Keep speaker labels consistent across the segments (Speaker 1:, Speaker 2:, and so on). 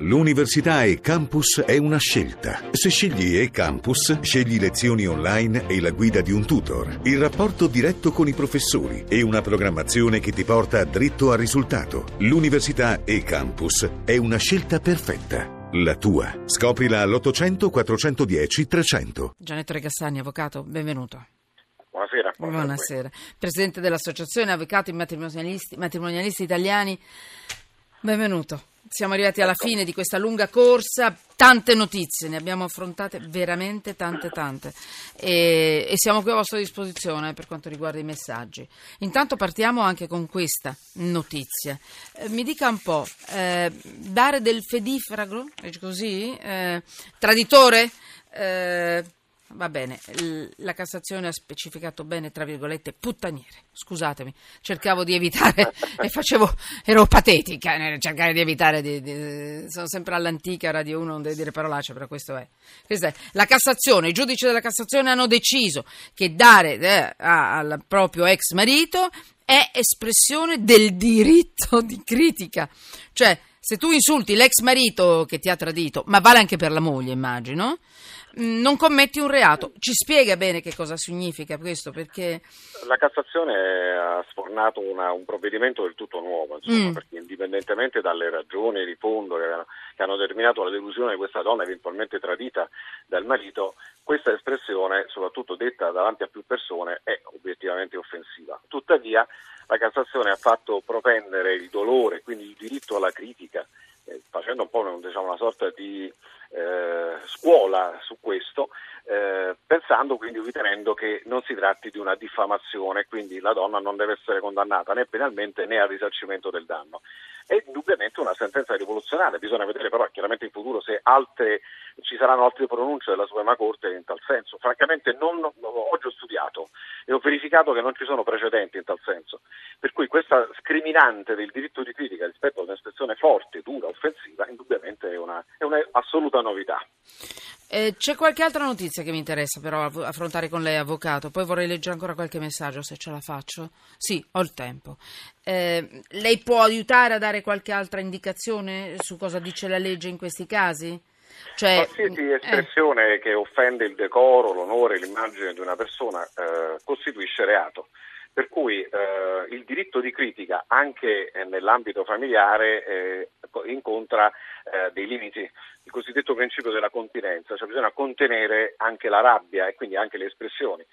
Speaker 1: L'università e campus è una scelta. Se scegli e campus, scegli lezioni online e la guida di un tutor, il rapporto diretto con i professori e una programmazione che ti porta dritto al risultato. L'università e campus è una scelta perfetta. La tua. Scoprila all'800 410 300.
Speaker 2: Gianetto Regassani, avvocato, benvenuto.
Speaker 3: Buonasera.
Speaker 2: Buonasera. Presidente dell'Associazione Avvocati Matrimonialisti, Matrimonialisti Italiani, benvenuto. Siamo arrivati alla fine di questa lunga corsa, tante notizie, ne abbiamo affrontate veramente tante tante e, e, siamo qui a vostra disposizione per quanto riguarda i messaggi. Intanto partiamo anche con questa notizia. Eh, mi dica un po', eh, dare del fedifrago, così, eh, traditore? Va bene, la Cassazione ha specificato bene, tra virgolette, puttaniere. Scusatemi, cercavo di evitare e facevo, ero patetica nel cercare di evitare, di, di, sono sempre all'antica Radio 1, non devo dire parolacce, però questo è. Questa è. La Cassazione, i giudici della Cassazione hanno deciso che dare eh, al proprio ex marito è espressione del diritto di critica. Cioè, se tu insulti l'ex marito che ti ha tradito, ma vale anche per la moglie, immagino, Mm, non commetti un reato. Ci spiega bene che cosa significa questo? Perché...
Speaker 3: La Cassazione ha sfornato una, un provvedimento del tutto nuovo, insomma, mm. perché indipendentemente dalle ragioni di fondo che, che hanno determinato la delusione di questa donna eventualmente tradita dal marito, questa espressione, soprattutto detta davanti a più persone, è obiettivamente offensiva. Tuttavia la Cassazione ha fatto propendere il dolore, quindi il diritto alla critica, eh, facendo un po' diciamo, una sorta di eh, scuola su questo, eh, pensando quindi ritenendo che non si tratti di una diffamazione, quindi la donna non deve essere condannata né penalmente né al risarcimento del danno. Indubbiamente una sentenza rivoluzionaria, bisogna vedere però chiaramente in futuro se altre, ci saranno altre pronunce della Suprema Corte in tal senso. Francamente non, oggi ho studiato e ho verificato che non ci sono precedenti in tal senso, per cui questa scriminante del diritto di critica rispetto ad un'espressione forte, dura, offensiva, indubbiamente è una, è una assoluta novità.
Speaker 2: Eh, c'è qualche altra notizia che mi interessa però affrontare con lei, avvocato. Poi vorrei leggere ancora qualche messaggio se ce la faccio. Sì, ho il tempo. Eh, lei può aiutare a dare qualche altra indicazione su cosa dice la legge in questi casi?
Speaker 3: Cioè, Qualsiasi eh. espressione eh. che offende il decoro, l'onore, l'immagine di una persona eh, costituisce reato. Per cui eh, il diritto di critica anche nell'ambito familiare incontra dei limiti il cosiddetto principio della continenza, cioè bisogna contenere anche la rabbia e quindi anche le espressioni.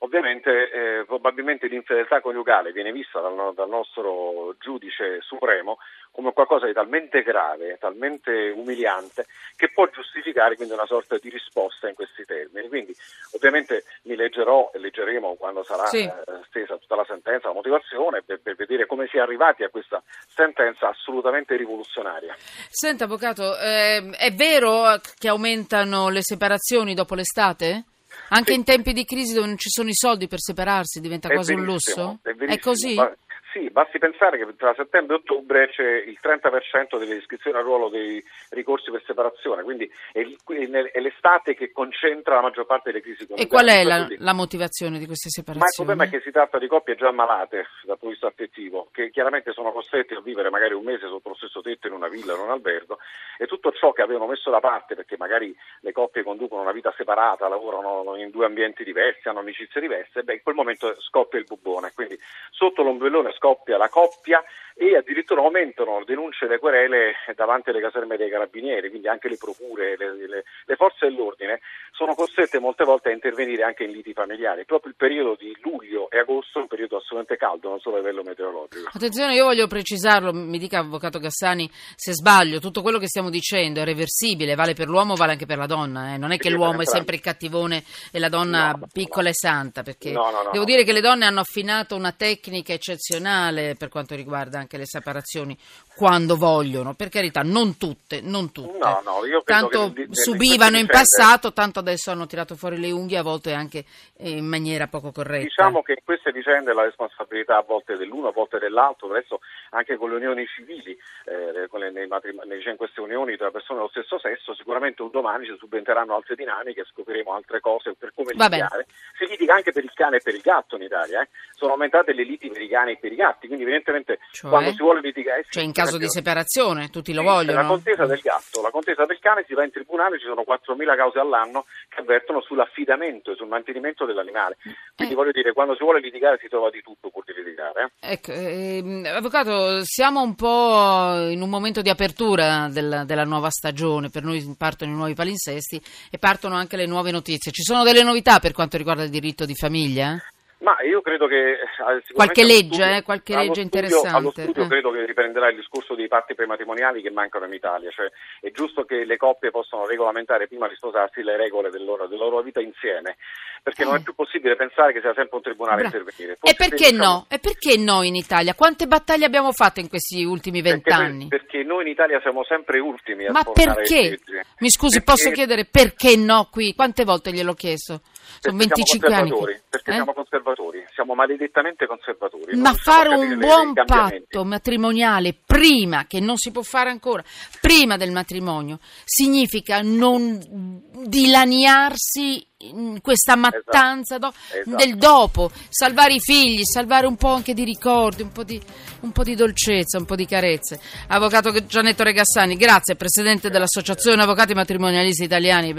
Speaker 3: Ovviamente eh, probabilmente l'infedeltà coniugale viene vista dal, dal, nostro giudice supremo come qualcosa di talmente grave, talmente umiliante, che può giustificare quindi una sorta di risposta in questi termini. Quindi ovviamente mi leggerò e leggeremo quando sarà sì. eh, stesa tutta la sentenza, la motivazione, per, per, vedere come si è arrivati a questa sentenza assolutamente rivoluzionaria.
Speaker 2: Senta Avvocato, eh, è vero che aumentano le separazioni dopo l'estate? Anche sì. in tempi di crisi dove non ci sono i soldi per separarsi diventa
Speaker 3: è
Speaker 2: quasi un lusso?
Speaker 3: È,
Speaker 2: è così?
Speaker 3: Ma sì, basti pensare che tra settembre e ottobre c'è il 30% delle iscrizioni al ruolo dei ricorsi per separazione, quindi è, è l'estate che concentra la maggior parte delle crisi
Speaker 2: E qual è la, la, motivazione di queste separazioni?
Speaker 3: Ma il problema è che si tratta di coppie già malate dal punto di vista affettivo, che chiaramente sono costretti a vivere magari un mese sotto lo stesso tetto in una villa o in un albergo e tutto ciò che avevano messo da parte, perché magari le coppie conducono una vita separata, lavorano in due ambienti diversi, hanno amicizie diverse, beh, in quel momento scoppia il bubbone. Quindi sotto l'ombrellone scoppia la coppia e addirittura aumentano le denunce e le querele davanti alle caserme dei carabinieri, quindi anche le procure, le, le, le, forze dell'ordine sono costrette molte volte a intervenire anche in liti familiari. Proprio il periodo di luglio e agosto è un periodo assolutamente caldo, non solo a livello meteorologico.
Speaker 2: Attenzione, io voglio precisarlo, mi dica Avvocato Gassani se sbaglio, tutto quello che stiamo dicendo è reversibile, vale per l'uomo, vale anche per la donna, eh? non è che sì, l'uomo è sempre il cattivone e la donna no, piccola no. e santa, perché no, devo dire che le donne hanno affinato una tecnica eccezionale per quanto riguarda anche le separazioni quando vogliono, per carità, non tutte, non tutte.
Speaker 3: No, no, io
Speaker 2: tanto
Speaker 3: che
Speaker 2: subivano in passato, tanto adesso hanno tirato fuori le unghie, a volte anche in maniera poco corretta.
Speaker 3: Diciamo che in queste vicende la responsabilità a volte dell'uno, a volte dell'altro, adesso anche con le unioni civili, eh, con le, nei matrimoni, in queste unioni tra persone dello stesso sesso, sicuramente un domani ci subenteranno altre dinamiche, scopriremo altre cose per come litigare. Si litiga anche per il cane e per il gatto in Italia, eh. sono aumentate le liti per i cani e per i gatti, quindi evidentemente
Speaker 2: cioè,
Speaker 3: quando si vuole litigare...
Speaker 2: Cioè in caso caso di separazione, tutti lo
Speaker 3: Sì,
Speaker 2: vogliono.
Speaker 3: La contesa del gatto, la contesa del cane si va in tribunale, ci sono 4.000 cause all'anno che avvertono sull'affidamento e sul mantenimento dell'animale. Quindi
Speaker 2: Eh.
Speaker 3: voglio dire, quando si vuole litigare si trova di tutto pur di litigare. eh.
Speaker 2: Ecco, ehm, avvocato, siamo un po' in un momento di apertura del- della nuova stagione, per noi partono i nuovi palinsesti e partono anche le nuove notizie. Ci sono delle novità per quanto riguarda il diritto di famiglia?
Speaker 3: Ma io credo che... eh,
Speaker 2: Qualche legge,
Speaker 3: studio-
Speaker 2: eh, qualche legge
Speaker 3: studio-
Speaker 2: interessante,
Speaker 3: Allo studio
Speaker 2: eh.
Speaker 3: credo che riprenderà il discorso dei patti prematrimoniali che mancano in Italia, cioè è giusto che le coppie possano regolamentare prima di sposarsi le regole del loro- della loro vita insieme, perché non
Speaker 2: Eh.
Speaker 3: è più possibile pensare che sia sempre un tribunale a
Speaker 2: Bra-
Speaker 3: intervenire.
Speaker 2: E
Speaker 3: Forse
Speaker 2: perché
Speaker 3: se, diciamo,
Speaker 2: no? E perché no in Italia? Quante battaglie abbiamo fatto in questi ultimi
Speaker 3: Perché,
Speaker 2: vent'anni?
Speaker 3: perché noi in Italia siamo sempre ultimi a
Speaker 2: Ma perché? Mi scusi,
Speaker 3: Perché-
Speaker 2: posso chiedere perché no qui? Quante volte gliel'ho chiesto? Sono
Speaker 3: perché
Speaker 2: 25
Speaker 3: siamo
Speaker 2: anni.
Speaker 3: conservatori, Perché
Speaker 2: eh?
Speaker 3: siamo conservatori, siamo maledettamente conservatori.
Speaker 2: Ma fare un buon patto matrimoniale prima, che non si può fare ancora, prima del matrimonio, significa non dilaniarsi in questa mattanza do-
Speaker 3: Esatto.
Speaker 2: del dopo, salvare i figli, salvare un po' anche di ricordi, un po' di, un po' di dolcezza, un po' di carezze. Avvocato Gianetto Regassani, grazie, Presidente dell'Associazione Avvocati Matrimonialisti Italiani.